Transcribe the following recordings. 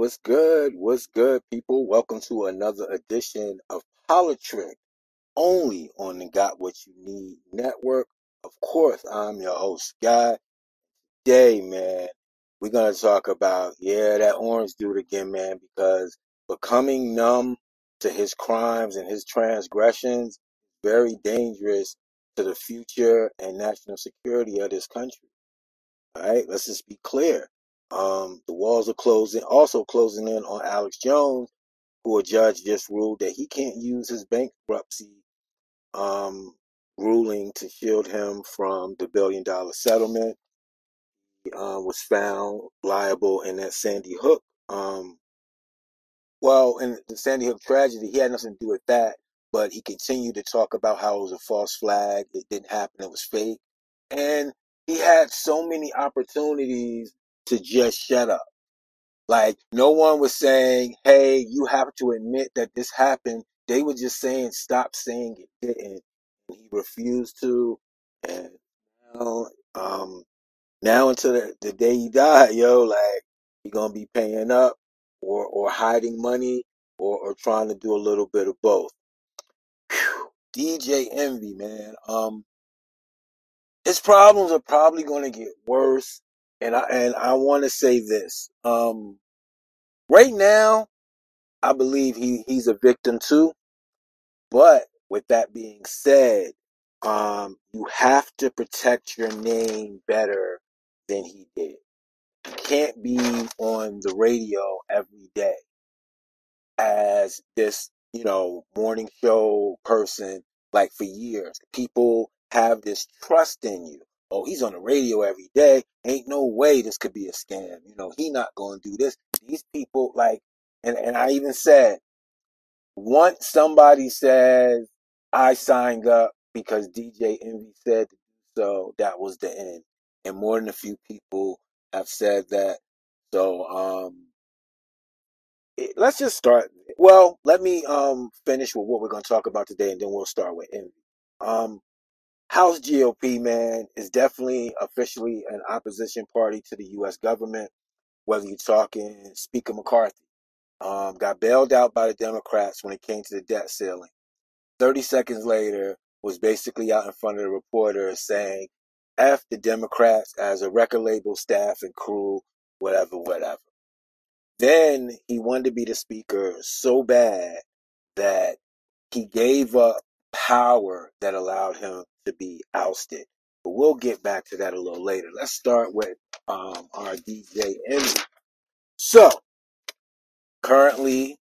What's good? What's good, people? Welcome to another edition of Politrick, only on the Got What You Need Network. Of course, I'm your host, Guy. Today, man, we're gonna talk about yeah, that orange dude again, man, because becoming numb to his crimes and his transgressions is very dangerous to the future and national security of this country. All right, let's just be clear. Um, the walls are closing, also closing in on Alex Jones, who a judge just ruled that he can't use his bankruptcy um, ruling to shield him from the billion dollar settlement. He um, was found liable in that Sandy Hook. Um, well, in the Sandy Hook tragedy, he had nothing to do with that, but he continued to talk about how it was a false flag. It didn't happen. It was fake. And he had so many opportunities to just shut up. Like no one was saying, "Hey, you have to admit that this happened." They were just saying, "Stop saying it didn't." And he refused to, and now, um, now until the, the day he died, yo, like he gonna be paying up or or hiding money or or trying to do a little bit of both. DJ Envy, man. Um, his problems are probably gonna get worse, and I and I want to say this. Um, right now, I believe he he's a victim too. But with that being said, um, you have to protect your name better than he did. You can't be on the radio every day as this, you know, morning show person like for years. People have this trust in you. Oh, he's on the radio every day. Ain't no way this could be a scam. You know, he not going to do this. These people like, and, and I even said, once somebody says, I signed up because DJ Envy said so, that was the end. And more than a few people have said that. So, um, it- let's just start. Well, let me um finish with what we're going to talk about today, and then we'll start with envy. Um, House GOP man is definitely officially an opposition party to the U.S. government. Whether you're talking Speaker McCarthy, um, got bailed out by the Democrats when it came to the debt ceiling. Thirty seconds later, was basically out in front of the reporters saying, "F the Democrats as a record label staff and crew, whatever, whatever." Then he wanted to be the speaker so bad that he gave up power that allowed him to be ousted. But we'll get back to that a little later. Let's start with um, our DJ Envy. So, currently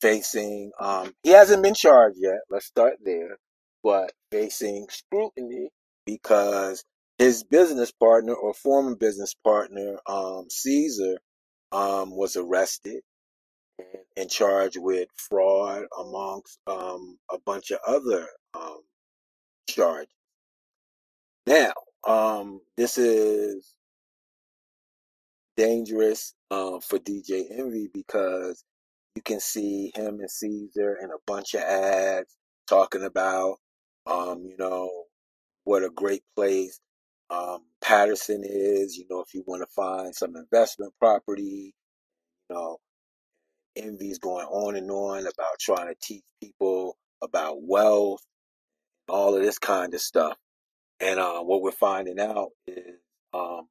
facing, um, he hasn't been charged yet. Let's start there. But facing scrutiny because his business partner or former business partner, um, Cesar, um, was arrested and, charged with fraud amongst um, a bunch of other um, charges. Now, um, this is dangerous um, for DJ Envy because you can see him and Cesar in a bunch of ads talking about, um, you know, what a great place um, Paterson is. You know, if you want to find some investment property, you know, Envy's going on and on about trying to teach people about wealth, all of this kind of stuff. And uh, what we're finding out is, um,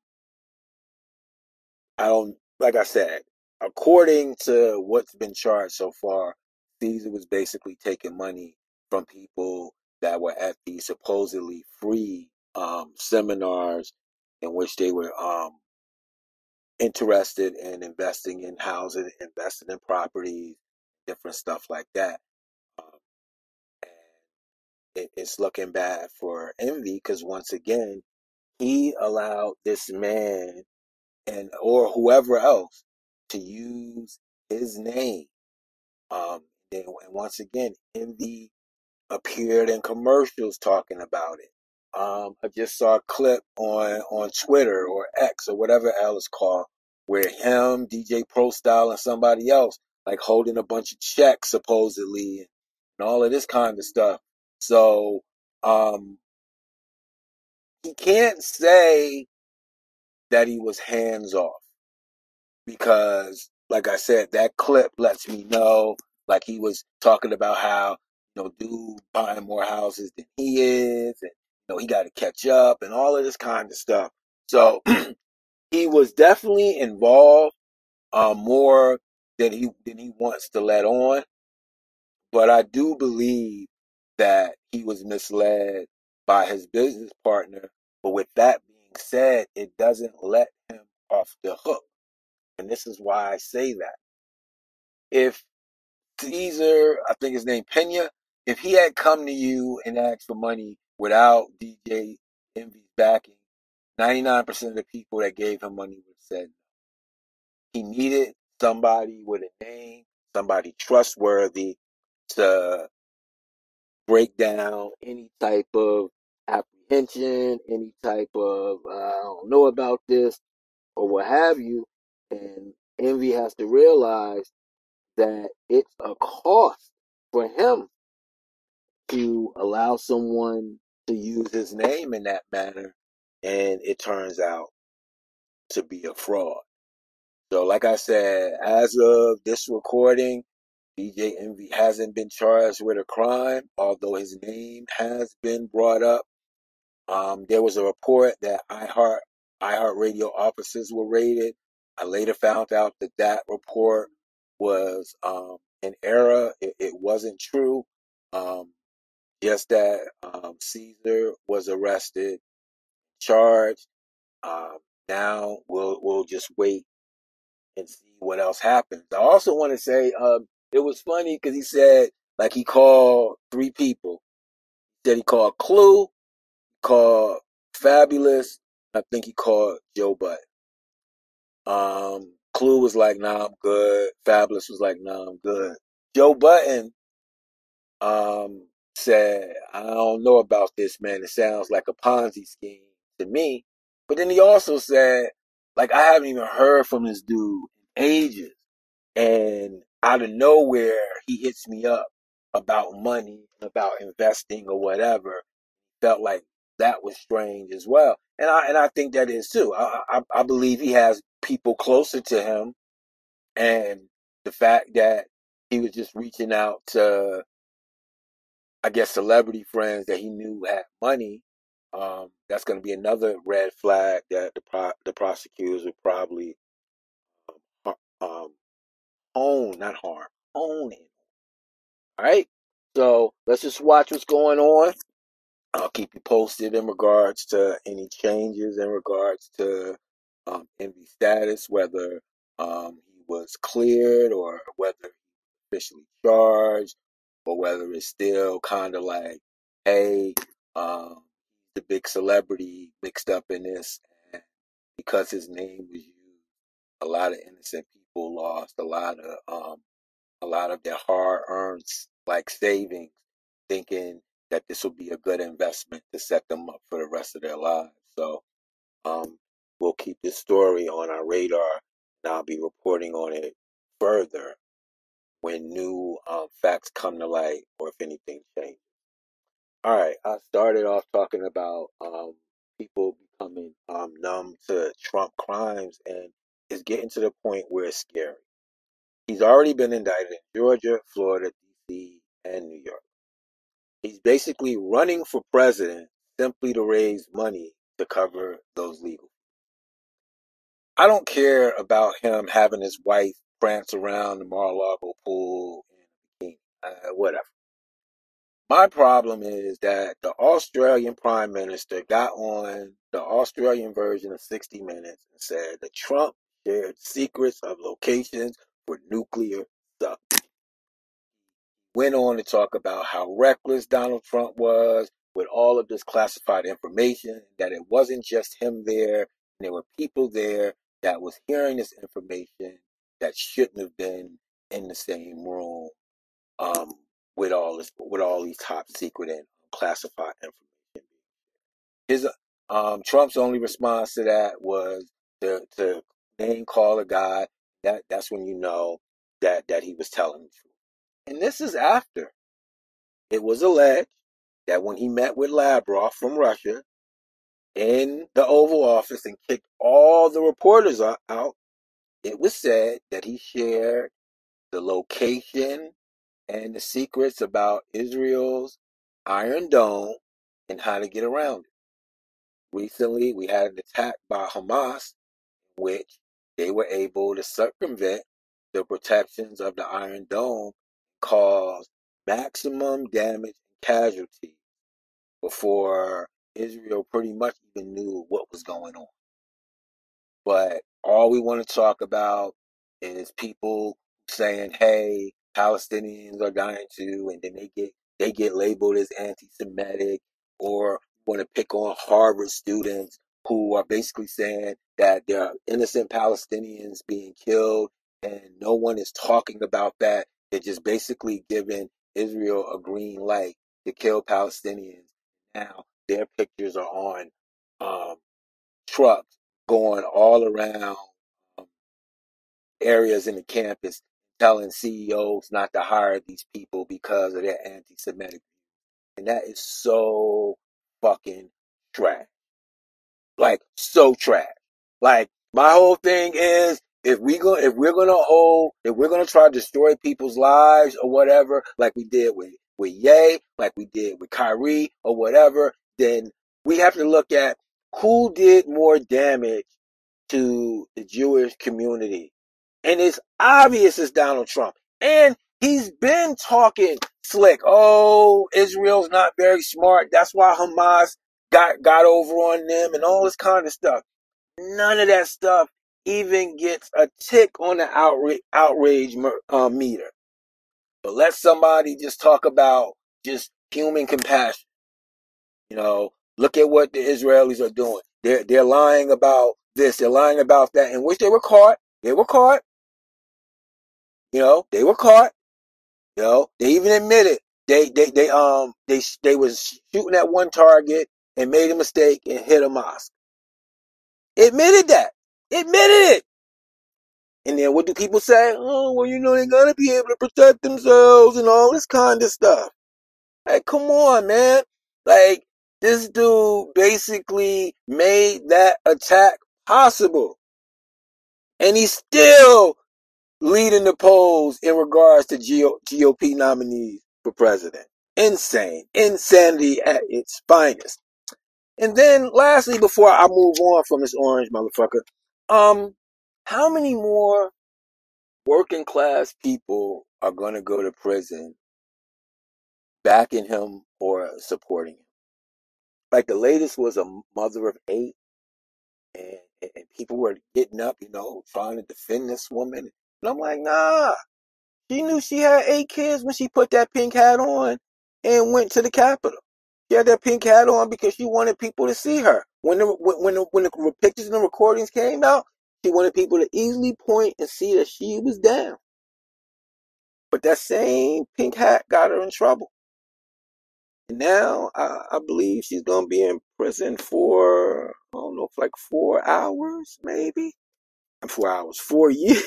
I don't, like I said, according to what's been charged so far, Cesar was basically taking money from people that were at the supposedly free um, seminars in which they were um, interested in investing in housing, investing in properties, different stuff like that. It's looking bad for Envy because once again, he allowed this man and or whoever else to use his name. Um, and once again, Envy appeared in commercials talking about it. Um, I just saw a clip on on Twitter or X or whatever L is called, where him, DJ Prostyle, and somebody else like holding a bunch of checks supposedly and all of this kind of stuff. So um, he can't say that he was hands off because like I said, that clip lets me know, like he was talking about how, you know, dude buying more houses than he is, and you know, he got to catch up, and all of this kind of stuff. So he was definitely involved, uh, more than he than he wants to let on. But I do believe that he was misled by his business partner. But with that being said, it doesn't let him off the hook. And this is why I say that. If Cesar, I think his name Pena, if he had come to you and asked for money without DJ Envy's backing, 99% of the people that gave him money would have said. He needed somebody with a name, somebody trustworthy to break down any type of apprehension, any type of uh, I don't know about this or what have you. And Envy has to realize that it's a cost for him to allow someone to use his name in that manner, and it turns out to be a fraud. So, like I said, as of this recording, DJ Envy hasn't been charged with a crime, although his name has been brought up. Um, there was a report that iHeart iHeartRadio offices were raided. I later found out that that report was um, an error. It, it wasn't true. Um, just that um, Cesar was arrested, charged. Um, now we'll we'll just wait and see what else happens. I also want to say um, it was funny because he said like he called three people. He said he called Clue, called Fabolous, I think he called Joe Butt. Um, Clue was like, "Nah, I'm good." Fabolous was like, "Nah, I'm good." Joe Budden um, said, "I don't know about this, man. It sounds like a Ponzi scheme to me." But then he also said, "Like I haven't even heard from this dude in ages, and out of nowhere, he hits me up about money, about investing or whatever." Felt like that was strange as well, and I and I think that is too. I I, I believe he has people closer to him, and the fact that he was just reaching out to, I guess, celebrity friends that he knew had money. Um, that's going to be another red flag that the pro- the prosecutors would probably um, hone, not harm, hone in. All right, so let's just watch what's going on. I'll keep you posted in regards to any changes in regards to um, Envy status, whether um, he was cleared or whether he officially charged, or whether it's still kind of like, hey, um, the big celebrity mixed up in this, and because his name was used, a lot of innocent people lost a lot of um, a lot of their hard-earned like savings, thinking that this will be a good investment to set them up for the rest of their lives. So um, we'll keep this story on our radar, and I'll be reporting on it further when new um, facts come to light or if anything changes. All right, I started off talking about um, people becoming um, numb to Trump crimes, and it's getting to the point where it's scary. He's already been indicted in Georgia, Florida, D.C., and New York. He's basically running for president simply to raise money to cover those legal. I don't care about him having his wife prance around the Mar-a-Lago pool in a uh, whatever. My problem is that the Australian Prime Minister got on the Australian version of 60 Minutes and said that Trump shared secrets of locations for nuclear stuff went on to talk about how reckless Donald Trump was with all of this classified information, that it wasn't just him there, there were people there that was hearing this information that shouldn't have been in the same room um, with all this with all these top secret and classified information. His um, Trump's only response to that was to, to name call a guy. That that's when you know that that he was telling the truth. And this is after it was alleged that when he met with Lavrov from Russia in the Oval Office and kicked all the reporters out, it was said that he shared the location and the secrets about Israel's Iron Dome and how to get around it. Recently, we had an attack by Hamas, which they were able to circumvent the protections of the Iron Dome, cause maximum damage and casualties before Israel pretty much even knew what was going on. But all we want to talk about is people saying, "Hey, Palestinians are dying too," and then they get they get labeled as anti-Semitic, or want to pick on Harvard students who are basically saying that there are innocent Palestinians being killed, and no one is talking about that. They're just basically giving Israel a green light to kill Palestinians. Now their pictures are on um, trucks going all around um, areas in the campus telling CEOs not to hire these people because of their anti-Semitic. And that is so fucking trash. Like so trash. Like my whole thing is if we go if we're gonna hold if we're gonna try to destroy people's lives or whatever, like we did with with Ye, like we did with Kyrie or whatever, then we have to look at who did more damage to the Jewish community. And it's obvious it's Donald Trump. And he's been talking slick. Oh, Israel's not very smart. That's why Hamas got, got over on them and all this kind of stuff. None of that stuff even gets a tick on the outrage, outrage uh, meter. But let somebody just talk about just human compassion. You know, look at what the Israelis are doing. They're they're lying about this. They're lying about that. In which they were caught. They were caught. You know, they were caught. You know, they even admitted they they they um they they was shooting at one target and made a mistake and hit a mosque. Admitted that. Admitted it. And then what do people say? Oh, well, you know, they're going to be able to protect themselves and all this kind of stuff. Like, come on, man. Like, this dude basically made that attack possible. And he's still leading the polls in regards to GOP nominees for president. Insane. Insanity at its finest. And then lastly, before I move on from this orange motherfucker, um, how many more working class people are gonna go to prison backing him or supporting him? Like the latest was a mother of eight and, and people were getting up, you know, trying to defend this woman. And I'm like, nah, she knew she had eight kids when she put that pink hat on and went to the Capitol. She had that pink hat on because she wanted people to see her. When the when the, when the pictures and the recordings came out, she wanted people to easily point and see that she was down. But that same pink hat got her in trouble. And now I, I believe she's gonna be in prison for I don't know, like four hours, maybe. Four hours, four years,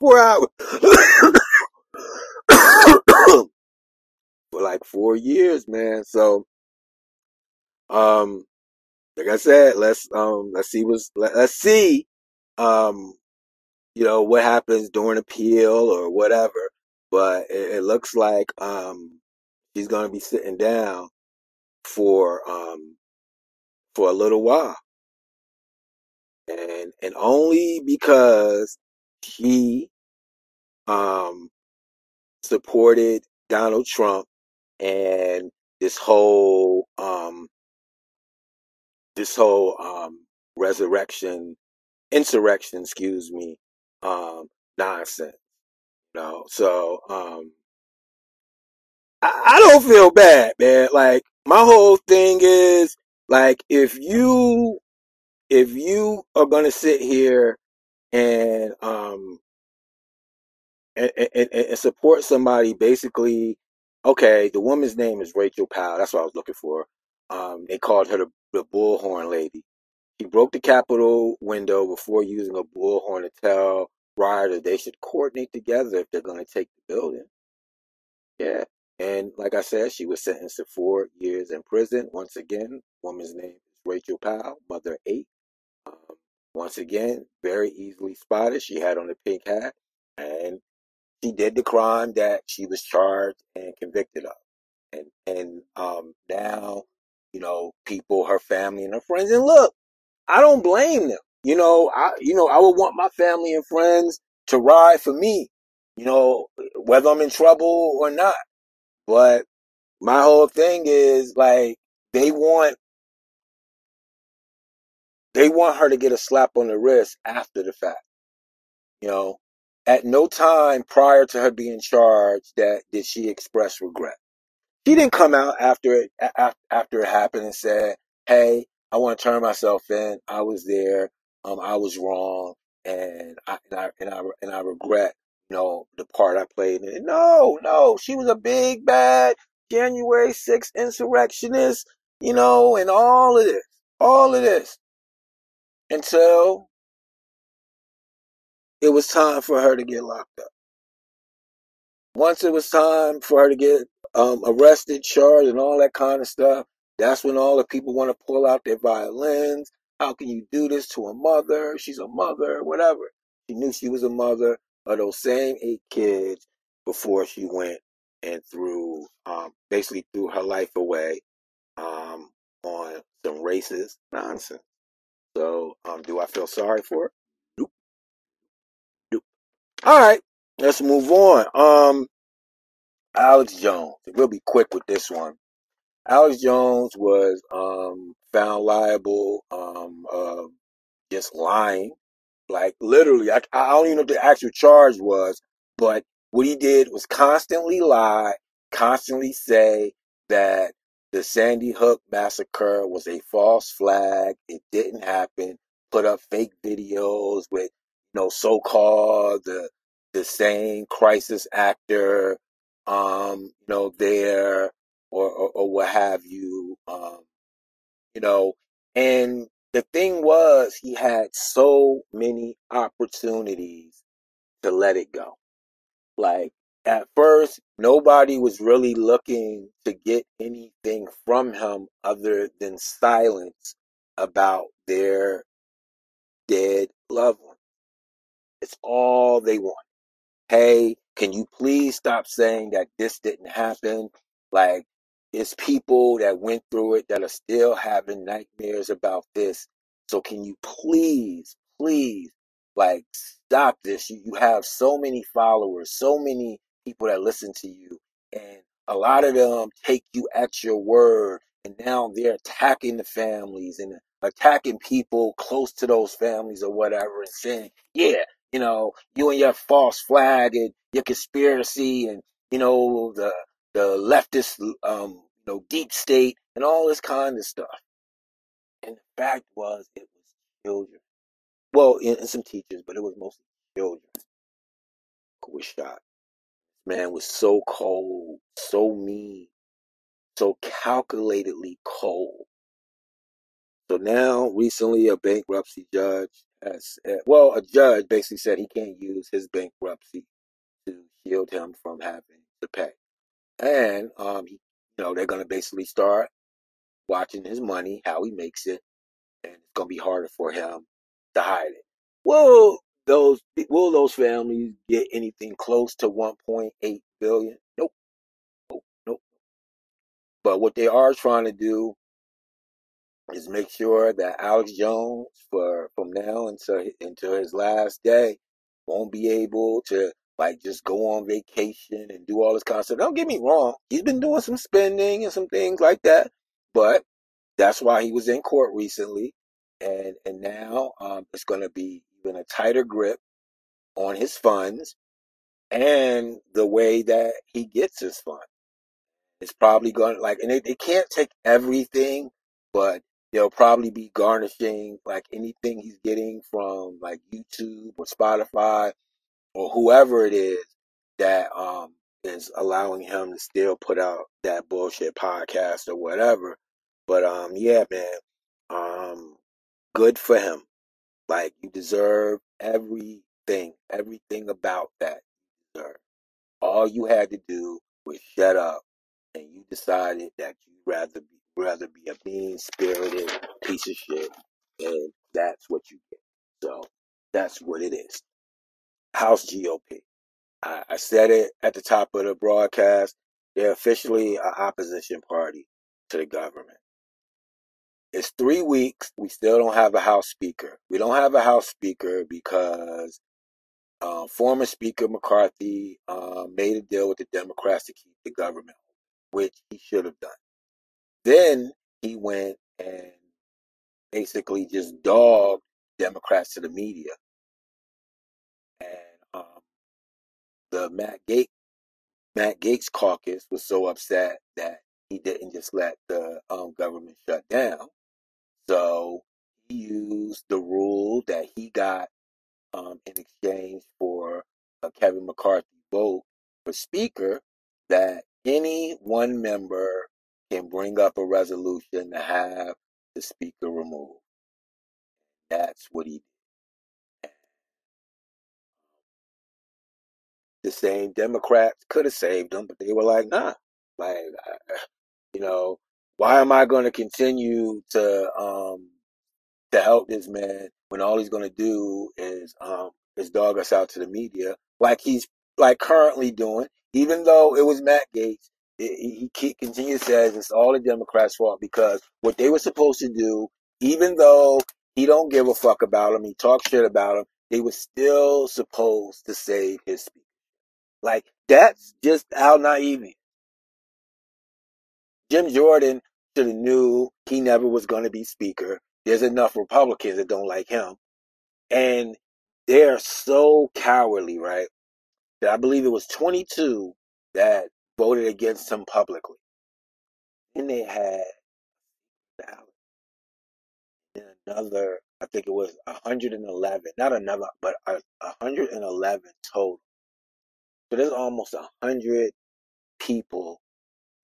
four hours. For like four years, man. So, um, like I said, let's um, let's see what's let, let's see, um, you know, what happens during appeal or whatever. But it, it looks like um, she's gonna be sitting down for um for a little while, and and only because he um supported Donald Trump and this whole um this whole um resurrection insurrection excuse me um nonsense you know? So um I, I don't feel bad man. Like my whole thing is like if you if you are gonna sit here and um and, and, and support somebody basically okay the woman's name is rachel powell that's what i was looking for. Um, they called her the, the bullhorn lady. She broke the capitol window before using a bullhorn to tell rioters they should coordinate together if they're going to take the building. Yeah and like i said she was sentenced to four years in prison. Once again woman's name is rachel powell mother eight. Um, Once again, very easily spotted. She had on a pink hat and she did the crime that she was charged and convicted of. And and um now, you know, people, her family and her friends, and look, I don't blame them. You know, I you know, I would want my family and friends to ride for me, you know, whether I'm in trouble or not. But my whole thing is like they want they want her to get a slap on the wrist after the fact. You know, at no time prior to her being charged that did she express regret. She didn't come out after it after it happened and said, "Hey, I want to turn myself in. I was there. Um, I was wrong, and I and I and I, and I regret, you know, the part I played in it." No, no, she was a big bad January 6th insurrectionist, you know, and all of this, all of this until it was time for her to get locked up. Once it was time for her to get um, arrested, charged, and all that kind of stuff, that's when all the people want to pull out their violins. How can you do this to a mother? She's a mother, whatever. She knew she was a mother of those same eight kids before she went and threw, um, basically threw her life away um, on some racist nonsense. So, um, do I feel sorry for her? All right, let's move on. Um, Alex Jones. We'll be quick with this one. Alex Jones was um, found liable um, of just lying like literally, I, I don't even know what the actual charge was, but what he did was constantly lie, constantly say that the Sandy Hook massacre was a false flag. It didn't happen. Put up fake videos with, know, so-called the the same crisis actor, um, you know, there or, or, or what have you. Um, you know. And the thing was, he had so many opportunities to let it go. Like at first, nobody was really looking to get anything from him other than silence about their dead loved. It's all they want. hey, can you please stop saying that this didn't happen? Like, it's people that went through it that are still having nightmares about this. So can you please, please, like, stop this? You, you have so many followers, so many people that listen to you, and a lot of them take you at your word, and now they're attacking the families and attacking people close to those families or whatever and saying, yeah, you know, you and your false flag and your conspiracy and, you know, the the leftist um, you know, deep state and all this kind of stuff. And the fact was it was children. Well, and, and some teachers, but it was mostly children who were shot. Man was so cold, so mean, so calculatedly cold. So now, recently, a bankruptcy judge has, uh, well, a judge basically said he can't use his bankruptcy to shield him from having to pay. And um, he, you know, they're going to basically start watching his money, how he makes it, and it's going to be harder for him to hide it. Will those will those families get anything close to 1.8 billion? Nope, nope, nope. But what they are trying to do is make sure that Alex Jones, for from now until until his last day, won't be able to like just go on vacation and do all this kind of stuff. Don't get me wrong, he's been doing some spending and some things like that, but that's why he was in court recently, and and now um, it's going to be even a tighter grip on his funds and the way that he gets his funds. It's probably going to like, and they, they can't take everything, but they'll probably be garnishing like anything he's getting from like YouTube or Spotify or whoever it is that um is allowing him to still put out that bullshit podcast or whatever. But um yeah, man, um good for him. Like you deserve everything, everything about that. You deserve. All you had to do was shut up and you decided that you'd rather be rather be a mean spirited piece of shit and that's what you get. So that's what it is. House GOP. I, I said it at the top of the broadcast. They're officially an opposition party to the government. It's three weeks. We still don't have a House Speaker. We don't have a House Speaker because uh, former Speaker McCarthy uh, made a deal with the Democrats to keep the government, which he should have done. Then he went and basically just dogged Democrats to the media. And um, the Matt Gaetz Matt Gaetz caucus was so upset that he didn't just let the um, government shut down. So he used the rule that he got um, in exchange for a Kevin McCarthy vote for Speaker that any one member can bring up a resolution to have the Speaker removed. That's what he did. The same Democrats could have saved him, but they were like, nah. Like, you know, why am I going to continue to um, to help this man when all he's going to do is um, is dog us out to the media, like he's like currently doing. Even though it was Matt it, he, he continues says it's all the Democrats' fault because what they were supposed to do, even though he don't give a fuck about him, he talks shit about him, they were still supposed to save his speech. Like that's just how naive. Jim Jordan should have knew he never was going to be speaker. There's enough Republicans that don't like him, and they're so cowardly, right? That I believe it was 22 that voted against him publicly. Then they had another, I think it was 111, not another, but 111 total. So there's almost 100 people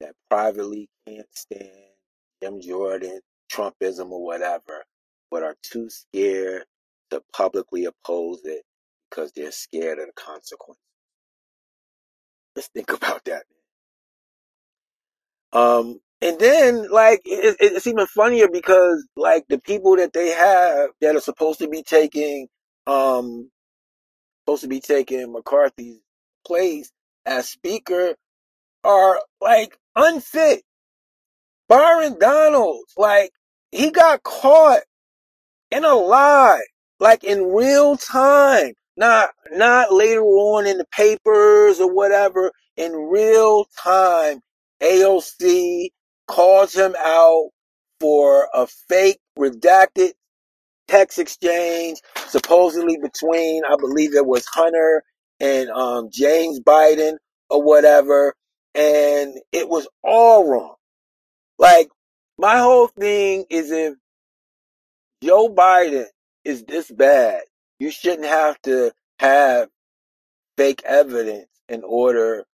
that privately can't stand Jim Jordan, Trumpism, or whatever, but are too scared to publicly oppose it because they're scared of the consequences. Let's think about that. Um, and then like it, it's even funnier because like the people that they have that are supposed to be taking um supposed to be taking McCarthy's place as speaker are like unfit. Byron Donalds, like he got caught in a lie, like in real time, not not later on in the papers or whatever. In real time, AOC calls him out for a fake redacted text exchange, supposedly between I believe it was Hunter and um, James Biden or whatever, and it was all wrong. Like my whole thing is if Joe Biden is this bad, you shouldn't have to have fake evidence in order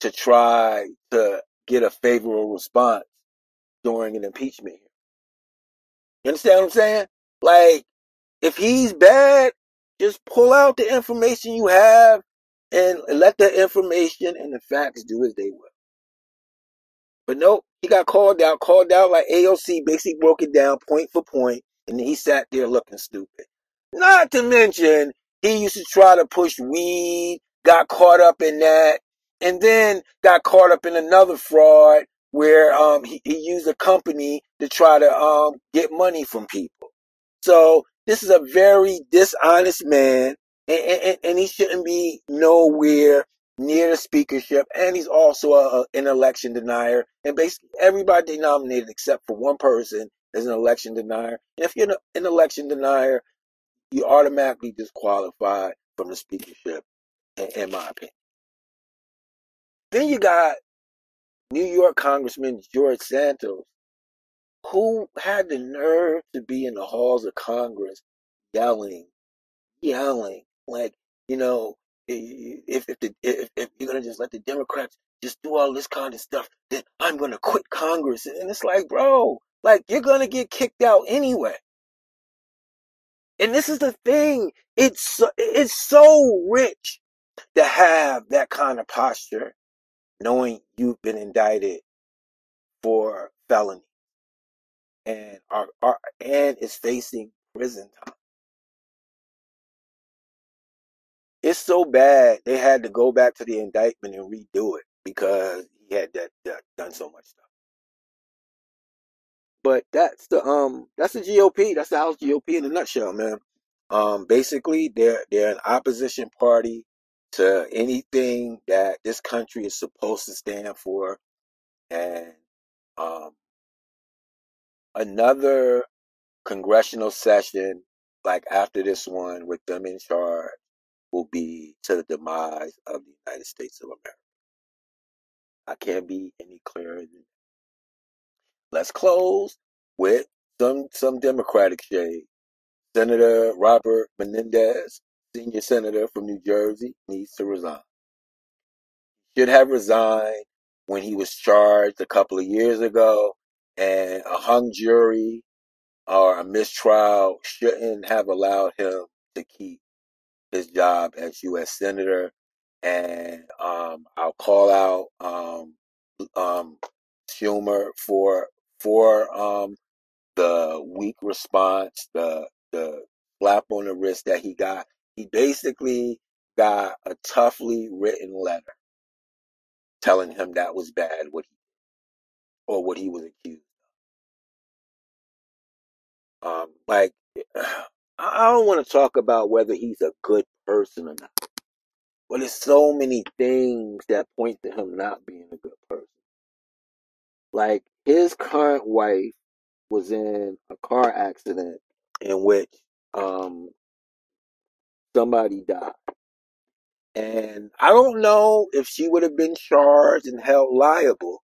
to try to get a favorable response during an impeachment. You understand what I'm saying? Like, if he's bad, just pull out the information you have and let the information and the facts do as they will. But nope, he got called out, called out like AOC basically broke it down point for point, and he sat there looking stupid. Not to mention, he used to try to push weed, got caught up in that, and then got caught up in another fraud where um, he, he used a company to try to um, get money from people. So this is a very dishonest man, and, and, and he shouldn't be nowhere near the speakership, and he's also a, a, an election denier. And basically, everybody nominated except for one person is an election denier. And if you're an, election denier, you automatically disqualified from the speakership, in, in my opinion. Then you got New York Congressman George Santos, who had the nerve to be in the halls of Congress yelling, yelling, like, you know, if if, the, if if you're gonna just let the Democrats just do all this kind of stuff, then I'm gonna quit Congress. And it's like, bro, like you're gonna get kicked out anyway. And this is the thing. It's it's so rich to have that kind of posture, knowing you've been indicted for felony and are, are and is facing prison time. it's so bad they had to go back to the indictment and redo it because he had that, that done so much stuff. But that's the um that's the GOP. That's the House GOP in a nutshell, man. Um, basically, they're they're an opposition party to anything that this country is supposed to stand for, and um, another congressional session like after this one with them in charge will be to the demise of the United States of America. I can't be any clearer than that. Let's close with some some Democratic shade. Senator Robert Menendez, senior senator from New Jersey, needs to resign. Should have resigned when he was charged a couple of years ago, and a hung jury or a mistrial shouldn't have allowed him to keep his job as U.S. senator. And um, I'll call out um, um, Schumer for for um, the weak response, the the slap on the wrist that he got. He basically got a toughly written letter telling him that was bad what he or what he was accused. Um, like I don't want to talk about whether he's a good person or not, but there's so many things that point to him not being a good person. Like his current wife was in a car accident in which um, somebody died. And I don't know if she would have been charged and held liable,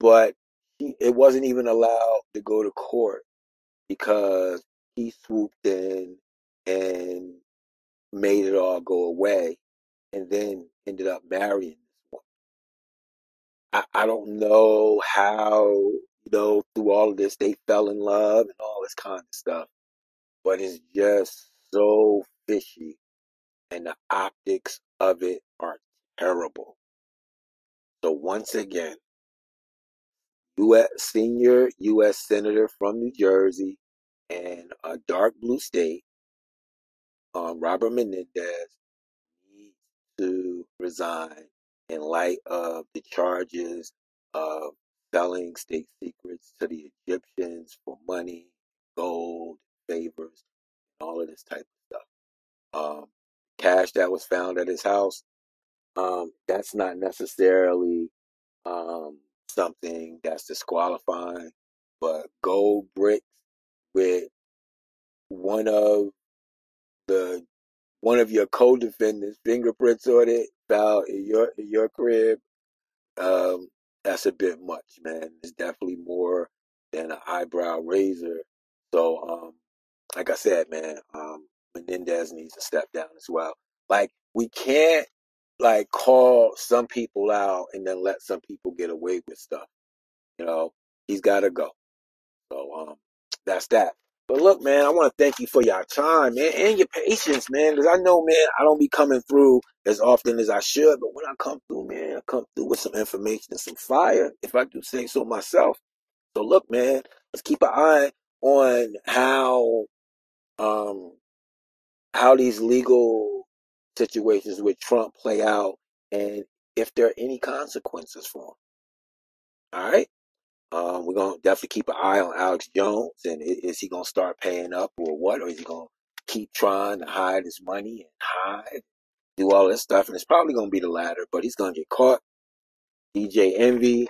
but he, it wasn't even allowed to go to court because he swooped in and made it all go away and then ended up marrying this. I, I don't know how, you know, through all of this they fell in love and all this kind of stuff, but it's just so fishy and the optics of it are terrible. So once again, U.S. senior U.S. senator from New Jersey and a dark blue state, um, Robert Menendez needs to resign in light of the charges of selling state secrets to the Egyptians for money, gold, favors, all of this type of. Um, cash that was found at his house, um, that's not necessarily um, something that's disqualifying, but gold bricks with one of the one of your co-defendants' fingerprints on it found in your in your crib, um, that's a bit much, man. It's definitely more than an eyebrow raiser. So, um, like I said, man, um, Menendez needs to step down as well. Like we can't like call some people out and then let some people get away with stuff. You know, he's got to go. So, um, that's that. But look, man, I want to thank you for your time, man, and your patience, man. Because I know, man, I don't be coming through as often as I should. But when I come through, man, I come through with some information and some fire, if I do say so myself. So look, man, let's keep an eye on how um how these legal situations with Trump play out and if there are any consequences for him. All right. Um, we're gonna definitely keep an eye on Alex Jones, and is he gonna start paying up or what, or is he gonna keep trying to hide his money and hide, do all this stuff? And it's probably gonna be the latter, but he's gonna get caught. DJ Envy,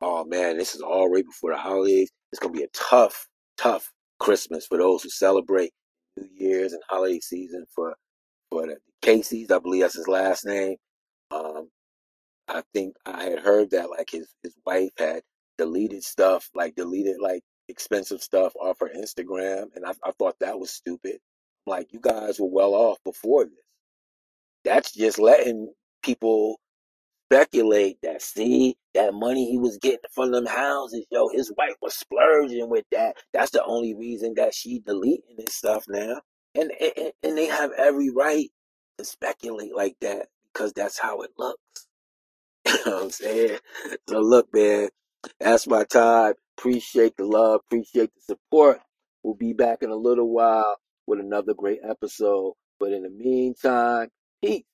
oh man, this is all right before the holidays. It's gonna be a tough, tough Christmas for those who celebrate New Year's and holiday season for for the Casey's. I believe that's his last name. Um, I think I had heard that like his his wife had deleted stuff, like deleted like expensive stuff off her Instagram, and I, I thought that was stupid. Like you guys were well off before this. That's just letting people speculate that see that money he was getting from them houses, yo, his wife was splurging with that. That's the only reason that she deleting this stuff now, and and, and they have every right to speculate like that because that's how it looks. You know what I'm saying? So look, man, that's my time. Appreciate the love, appreciate the support. We'll be back in a little while with another great episode. But in the meantime, peace.